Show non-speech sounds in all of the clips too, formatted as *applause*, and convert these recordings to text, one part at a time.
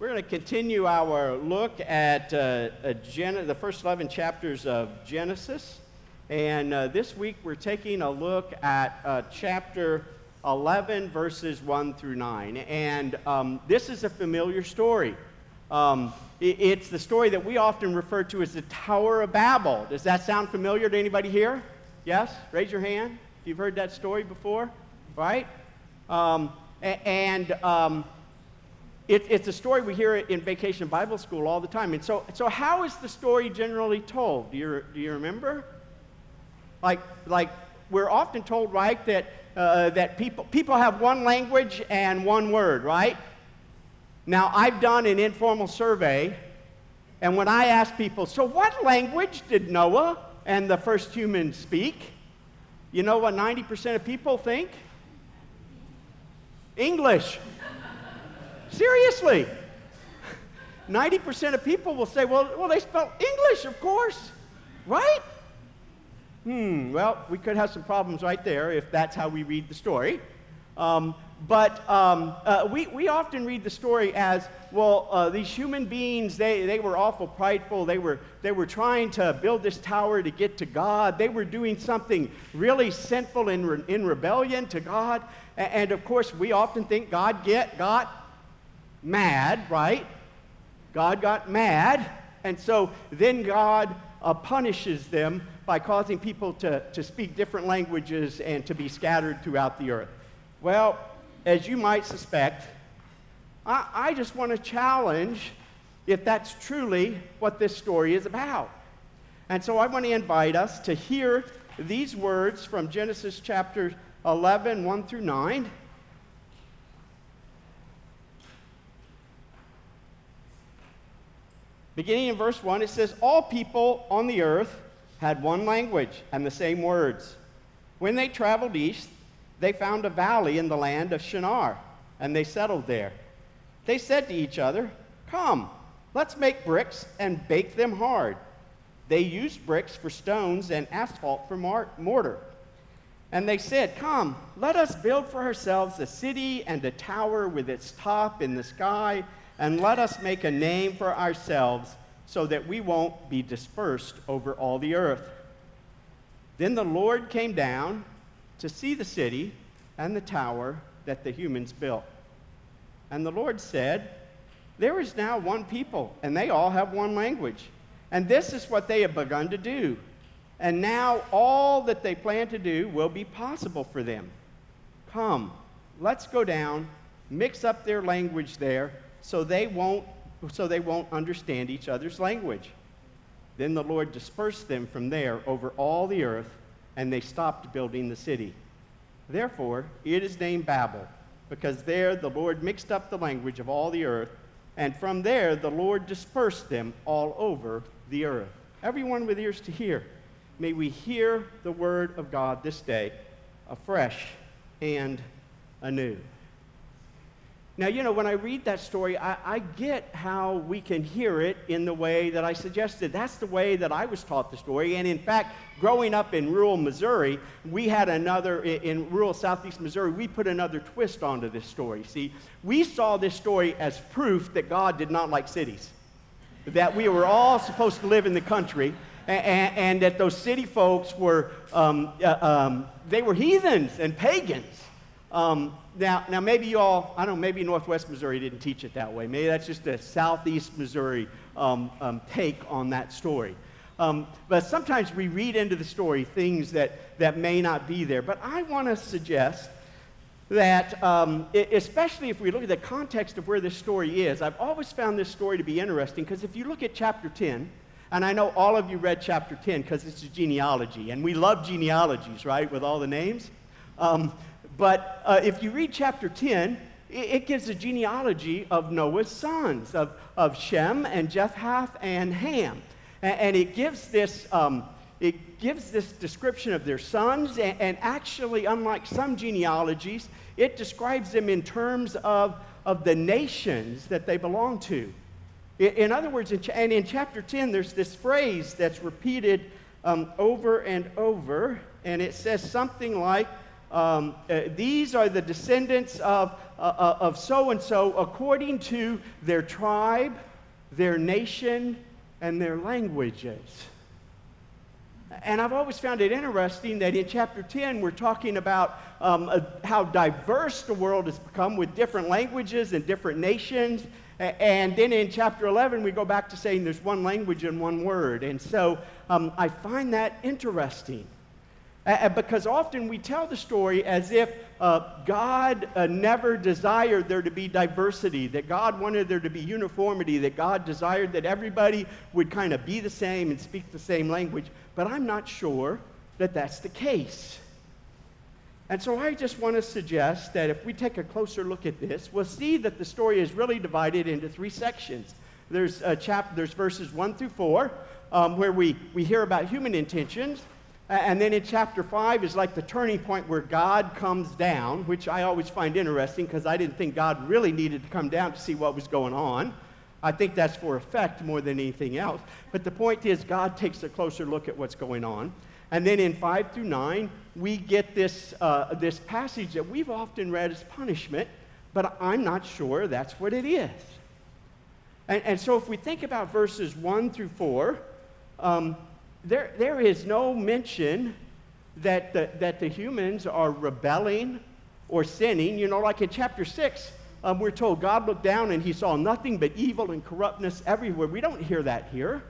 We're going to continue our look at uh, Gen- the first 11 chapters of Genesis. And uh, this week we're taking a look at uh, chapter 11, verses 1 through 9. And um, this is a familiar story. Um, it, it's the story that we often refer to as the Tower of Babel. Does that sound familiar to anybody here? Yes? Raise your hand if you've heard that story before, right? Um, and um, it, it's a story we hear in Vacation Bible School all the time. And so, so how is the story generally told? Do you, do you remember? Like, like we're often told, right, that, uh, that people, people have one language and one word, right? Now, I've done an informal survey, and when I ask people, so what language did Noah and the first humans speak? You know what 90% of people think? English. Seriously. 90% of people will say, well, well, they spell English, of course, right? Hmm, well, we could have some problems right there if that's how we read the story. Um, but um, uh, we, we often read the story as well, uh, these human beings, they, they were awful prideful. They were, they were trying to build this tower to get to God. They were doing something really sinful in, re- in rebellion to God. And, and, of course, we often think God get, got mad, right? God got mad, and so then God uh, punishes them by causing people to, to speak different languages and to be scattered throughout the earth. Well, as you might suspect, I, I just want to challenge if that's truly what this story is about. And so I want to invite us to hear these words from Genesis chapter 11, 1 through 9. Beginning in verse 1, it says, All people on the earth had one language and the same words. When they traveled east, they found a valley in the land of Shinar, and they settled there. They said to each other, Come, let's make bricks and bake them hard. They used bricks for stones and asphalt for mortar. And they said, Come, let us build for ourselves a city and a tower with its top in the sky and let us make a name for ourselves so that we won't be dispersed over all the earth. Then the Lord came down to see the city and the tower that the humans built. And the Lord said, There is now one people, and they all have one language. And this is what they have begun to do. And now all that they plan to do will be possible for them. Come, let's go down, mix up their language there so they won't, so they won't understand each other's language. Then the Lord dispersed them from there over all the earth, and they stopped building the city. Therefore, it is named Babel, because there the Lord mixed up the language of all the earth, and from there the Lord dispersed them all over the earth. Everyone with ears to hear, may we hear the word of God this day afresh and anew. Now, you know, when I read that story, I, I, get how we can hear it in the way that I suggested. That's the way that I was taught the story. And in fact, growing up in rural Missouri, we had another, in, rural southeast Missouri, we put another twist onto this story. See, we saw this story as proof that God did not like cities, that we were all supposed to live in the country. And, and that those city folks were, um, uh, um, they were heathens and pagans. Um, now, now, maybe you all, I don't know, maybe Northwest Missouri didn't teach it that way. Maybe that's just a Southeast Missouri um, um, take on that story. Um, but sometimes we read into the story things that, that may not be there. But I want to suggest that, um, especially if we look at the context of where this story is, I've always found this story to be interesting because if you look at chapter 10, and I know all of you read chapter 10 because it's a genealogy, and we love genealogies, right, with all the names. Um, but uh, if you read chapter 10, it, it, gives a genealogy of Noah's sons, of, of Shem and Japheth and Ham. And, and it gives this. Um, it gives this description of their sons, and, and, actually, unlike some genealogies, it describes them in terms of, of the nations that they belong to. In, in other words, in, and in chapter 10, there's this phrase that's repeated um, over and over, and it says something like, um, uh, these are the descendants of, uh, uh of so and so according to their tribe, their nation, and their languages. And I've always found it interesting that in chapter 10, we're talking about um, uh, how diverse the world has become with different languages and different nations. And then in chapter 11, we go back to saying there's one language and one word. And so um, I find that interesting. Because often we tell the story as if uh, God uh, never desired there to be diversity, that God wanted there to be uniformity, that God desired that everybody would kind of be the same and speak the same language. But I'm not sure that that's the case. And so I just want to suggest that if we take a closer look at this, we'll see that the story is really divided into three sections. There's, a chap- there's verses 1 through 4, um, where we, we hear about human intentions. And then in chapter 5 is like the turning point where God comes down, which I always find interesting because I didn't think God really needed to come down to see what was going on. I think that's for effect more than anything else. But the point is, God takes a closer look at what's going on. And then in 5 through 9, we get this, uh, this passage that we've often read as punishment, but I'm not sure that's what it is. And, and so if we think about verses 1 through 4, um, there, there is no mention that the, that the humans are rebelling or sinning. You know, like in chapter 6, um, we're told God looked down and he saw nothing but evil and corruptness everywhere. We don't hear that here.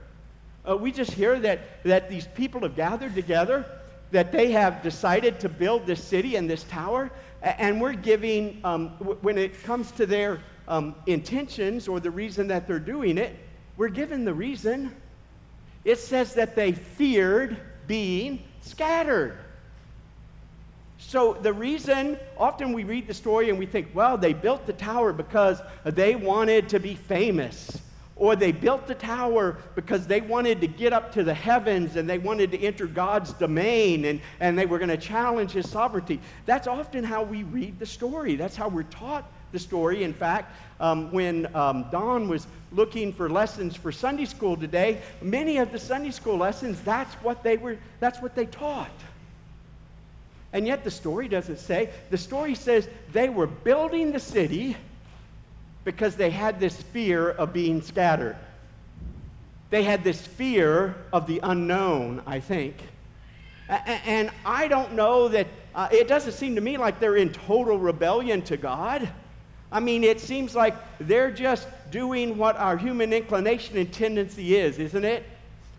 Uh, we just hear that, that these people have gathered together, that they have decided to build this city and this tower, and we're giving, um, w- when it comes to their um, intentions or the reason that they're doing it, we're given the reason it says that they feared being scattered. So, the reason, often we read the story and we think, well, they built the tower because they wanted to be famous. Or they built the tower because they wanted to get up to the heavens and they wanted to enter God's domain and, and they were going to challenge his sovereignty. That's often how we read the story. That's how we're taught the story. In fact, um, when um, Don was looking for lessons for Sunday school today, many of the Sunday school lessons, that's what they were, that's what they taught. And yet the story doesn't say. The story says they were building the city because they had this fear of being scattered. They had this fear of the unknown, I think. And I don't know that, uh, it doesn't seem to me like they're in total rebellion to God. I mean, it seems like they're just doing what our human inclination and tendency is, isn't it?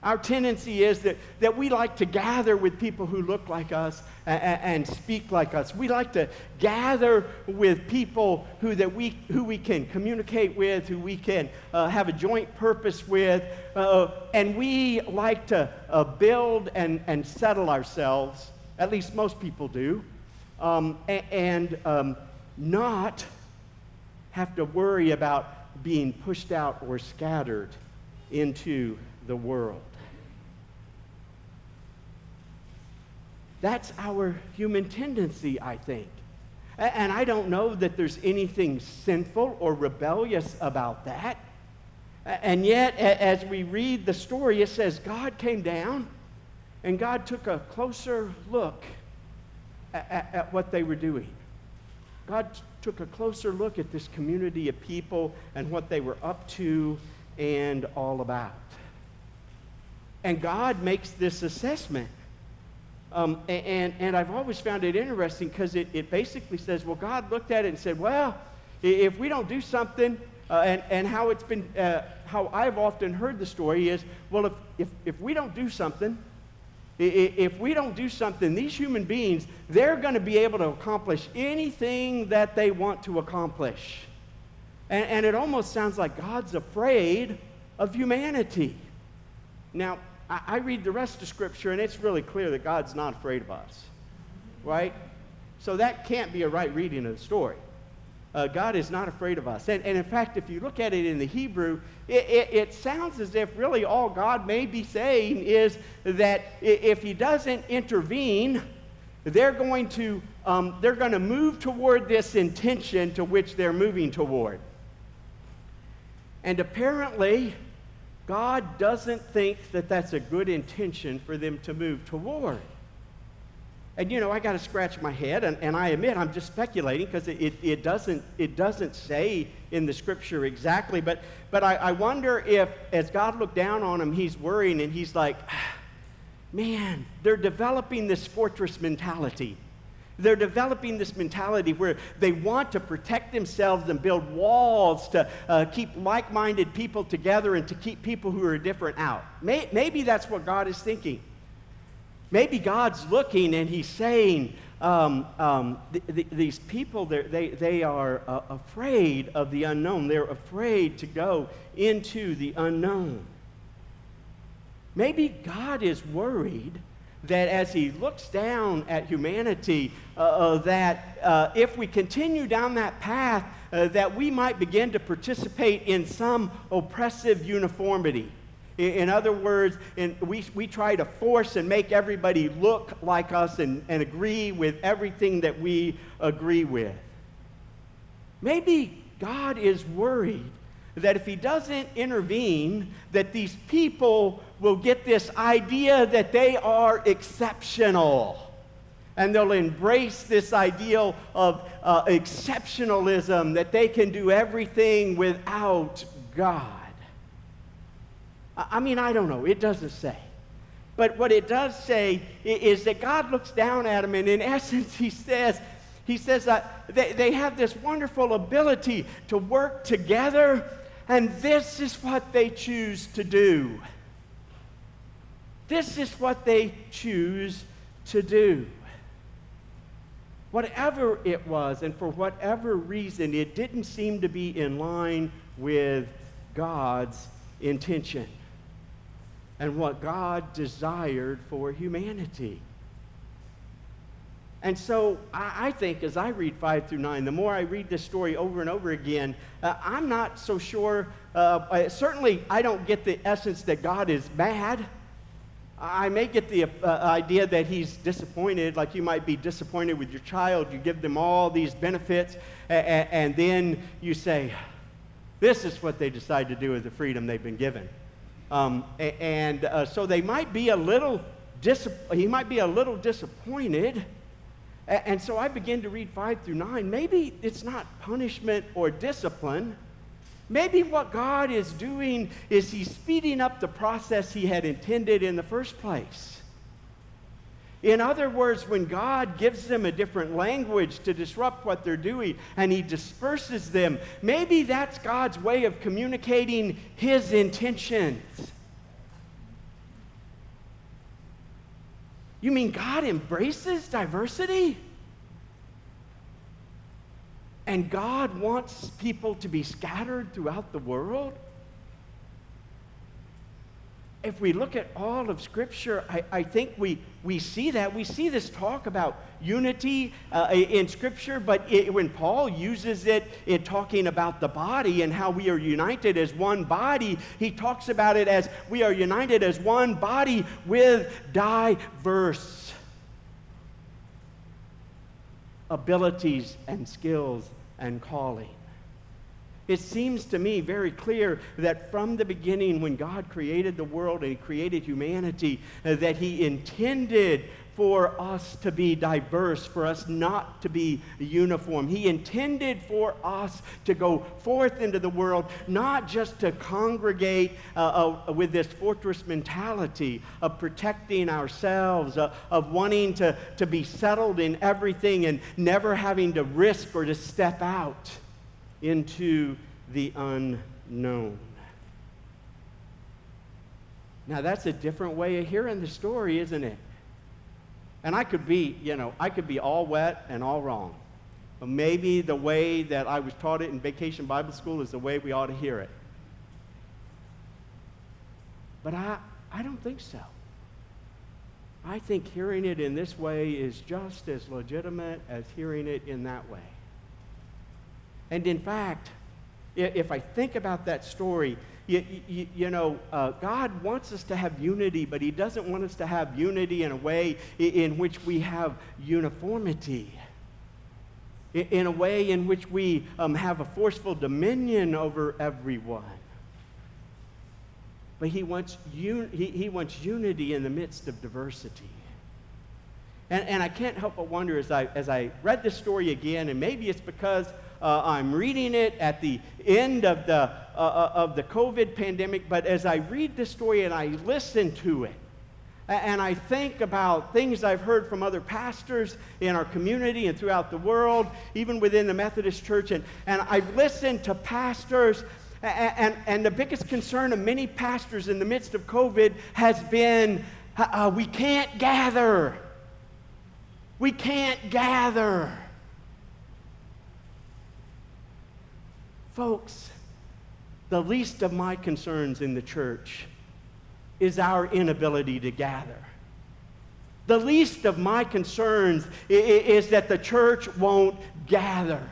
Our tendency is that, that we like to gather with people who look like us and, and speak like us. We like to gather with people who, that we, who we can communicate with, who we can uh, have a joint purpose with. Uh, and we like to uh, build and, and settle ourselves, at least most people do, um, and, and um, not have to worry about being pushed out or scattered into the world. That's our human tendency, I think. And I don't know that there's anything sinful or rebellious about that. And yet, as we read the story, it says God came down and God took a closer look at, at, what they were doing. God took a closer look at this community of people and what they were up to and all about. And God makes this assessment. Um, and, and I've always found it interesting because it, it basically says, well, God looked at it and said, well, if we don't do something, uh, and, and how it's been, uh, how I've often heard the story is, well, if, if, if we don't do something, if we don't do something, these human beings, they're going to be able to accomplish anything that they want to accomplish. And, and it almost sounds like God's afraid of humanity. Now, I, I read the rest of Scripture, and it's really clear that God's not afraid of us, right? So that can't be a right reading of the story. Uh, God is not afraid of us. And, and, in fact, if you look at it in the Hebrew, it, it, it, sounds as if really all God may be saying is that if He doesn't intervene, they're going to, um, they're going to move toward this intention to which they're moving toward. And apparently, God doesn't think that that's a good intention for them to move toward. And you know, I got to scratch my head, and, and I admit I'm just speculating because it, it, it, doesn't, it doesn't say in the scripture exactly. But, but I, I wonder if, as God looked down on him, he's worrying and he's like, *sighs* man, they're developing this fortress mentality. They're developing this mentality where they want to protect themselves and build walls to uh, keep like minded people together and to keep people who are different out. May, maybe that's what God is thinking. Maybe God's looking and He's saying, um, um, th- th- these people, they, they are uh, afraid of the unknown. They're afraid to go into the unknown. Maybe God is worried that as he looks down at humanity, uh, uh, that uh, if we continue down that path, uh, that we might begin to participate in some oppressive uniformity. In, other words, in, we, we try to force and make everybody look like us and, and agree with everything that we agree with. Maybe God is worried that if he doesn't intervene, that these people will get this idea that they are exceptional. And they'll embrace this ideal of uh, exceptionalism, that they can do everything without God. I mean, I don't know. It doesn't say. But what it does say is that God looks down at them, and in *laughs* essence, He says, He says that they, they have this wonderful ability to work together and this is what they choose to do. This is what they choose to do. Whatever it was, and for whatever reason, it didn't seem to be in line with God's intention and what God desired for humanity. And so I, I, think as I read 5 through 9, the more I read this story over and over again, uh, I'm not so sure. Uh, certainly, I don't get the essence that God is mad. I may get the uh, idea that he's disappointed, like you might be disappointed with your child. You give them all these benefits, and, and then you say, This is what they decide to do with the freedom they've been given. Um, and uh, so they might be a little, he might be a little disappointed. And so I begin to read 5 through 9. Maybe it's not punishment or discipline. Maybe what God is doing is He's speeding up the process He had intended in the first place. In other words, when God gives them a different language to disrupt what they're doing and He disperses them, maybe that's God's way of communicating His intentions. You mean God embraces diversity? And God wants people to be scattered throughout the world? If we look at all of Scripture, I, I, think we, we see that. We see this talk about unity uh, in Scripture, but it, when Paul uses it in talking about the body and how we are united as one body, he talks about it as we are united as one body with diverse abilities and skills and calling. It seems to me very clear that from the beginning, when God created the world and created humanity, uh, that He intended for us to be diverse, for us not to be uniform. He intended for us to go forth into the world, not just to congregate uh, uh, with this fortress mentality of protecting ourselves, uh, of wanting to, to be settled in everything and never having to risk or to step out into the unknown. Now, that's a different way of hearing the story, isn't it? And I could be, you know, I could be all wet and all wrong. But maybe the way that I was taught it in vacation Bible school is the way we ought to hear it. But I, I don't think so. I think hearing it in this way is just as legitimate as hearing it in that way. And in fact, if I think about that story, you, you, you know, uh, God wants us to have unity, but He doesn't want us to have unity in a way in, which we have uniformity, in, in a way in which we um, have a forceful dominion over everyone. But he wants, un- he, he wants unity in the midst of diversity. And, and I can't help but wonder as I, as I read this story again, and maybe it's because uh, I'm reading it at the end of the, uh, uh of the COVID pandemic, but as I read this story and I listen to it, and I think about things I've heard from other pastors in our community and throughout the world, even within the Methodist Church. And, and I've listened to pastors, and, and, and the biggest concern of many pastors in the midst of COVID has been uh, we can't gather. We can't gather. Folks, the least of my concerns in the church is our inability to gather. The least of my concerns is that the church won't gather.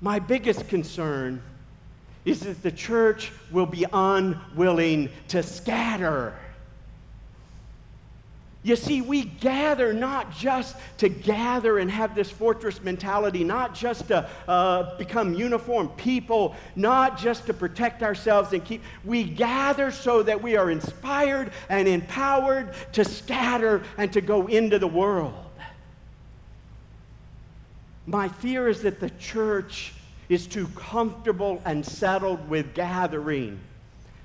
My biggest concern is that the church will be unwilling to scatter. You see, we gather not just to gather and have this fortress mentality, not just to uh, become uniform people, not just to protect ourselves and keep. We gather so that we are inspired and empowered to scatter and to go into the world. My fear is that the church is too comfortable and settled with gathering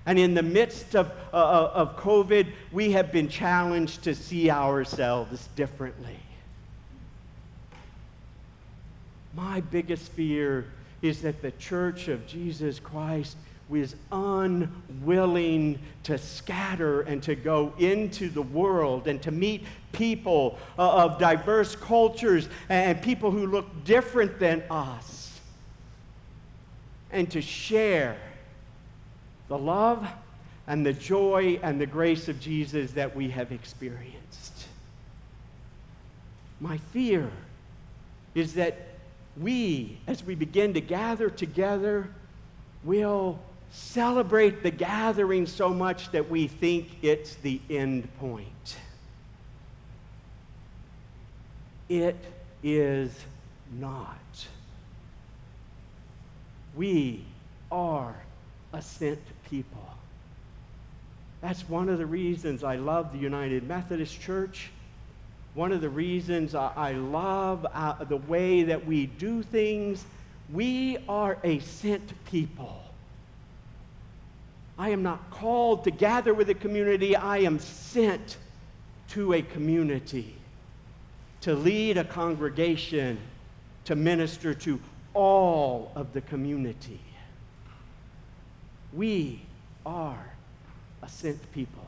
and in the midst of, uh, uh, of COVID, we have been challenged to see ourselves differently. My biggest fear is that the church of Jesus Christ is unwilling to scatter and to go into the world and to meet people uh, of diverse cultures and people who look different than us and to share the love and the joy and the grace of Jesus that we have experienced. My fear is that we, as we begin to gather together, will celebrate the gathering so much that we think it's the end point. It is not. We are a sent people. That's one of the reasons I love the United Methodist Church. One of the reasons I, love uh, the way that we do things. We are a sent people. I am not called to gather with a community, I am sent to a community to lead a congregation, to minister to all of the community. We are a sent people.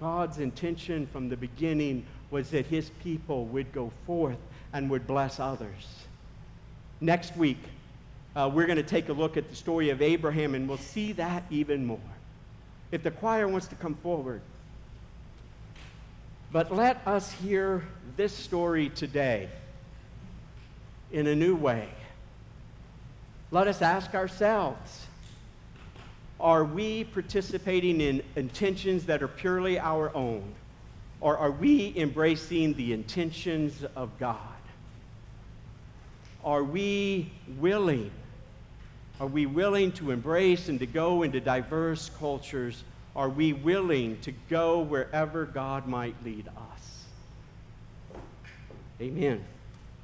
God's intention from the beginning was that his people would go forth and would bless others. Next week, uh, we're going to take a look at the story of Abraham, and we'll see that even more. If the choir wants to come forward. But let us hear this story today in a new way. Let us ask ourselves are we participating in intentions that are purely our own? Or are we embracing the intentions of God? Are we willing? Are we willing to embrace and to go into diverse cultures? Are we willing to go wherever God might lead us? Amen.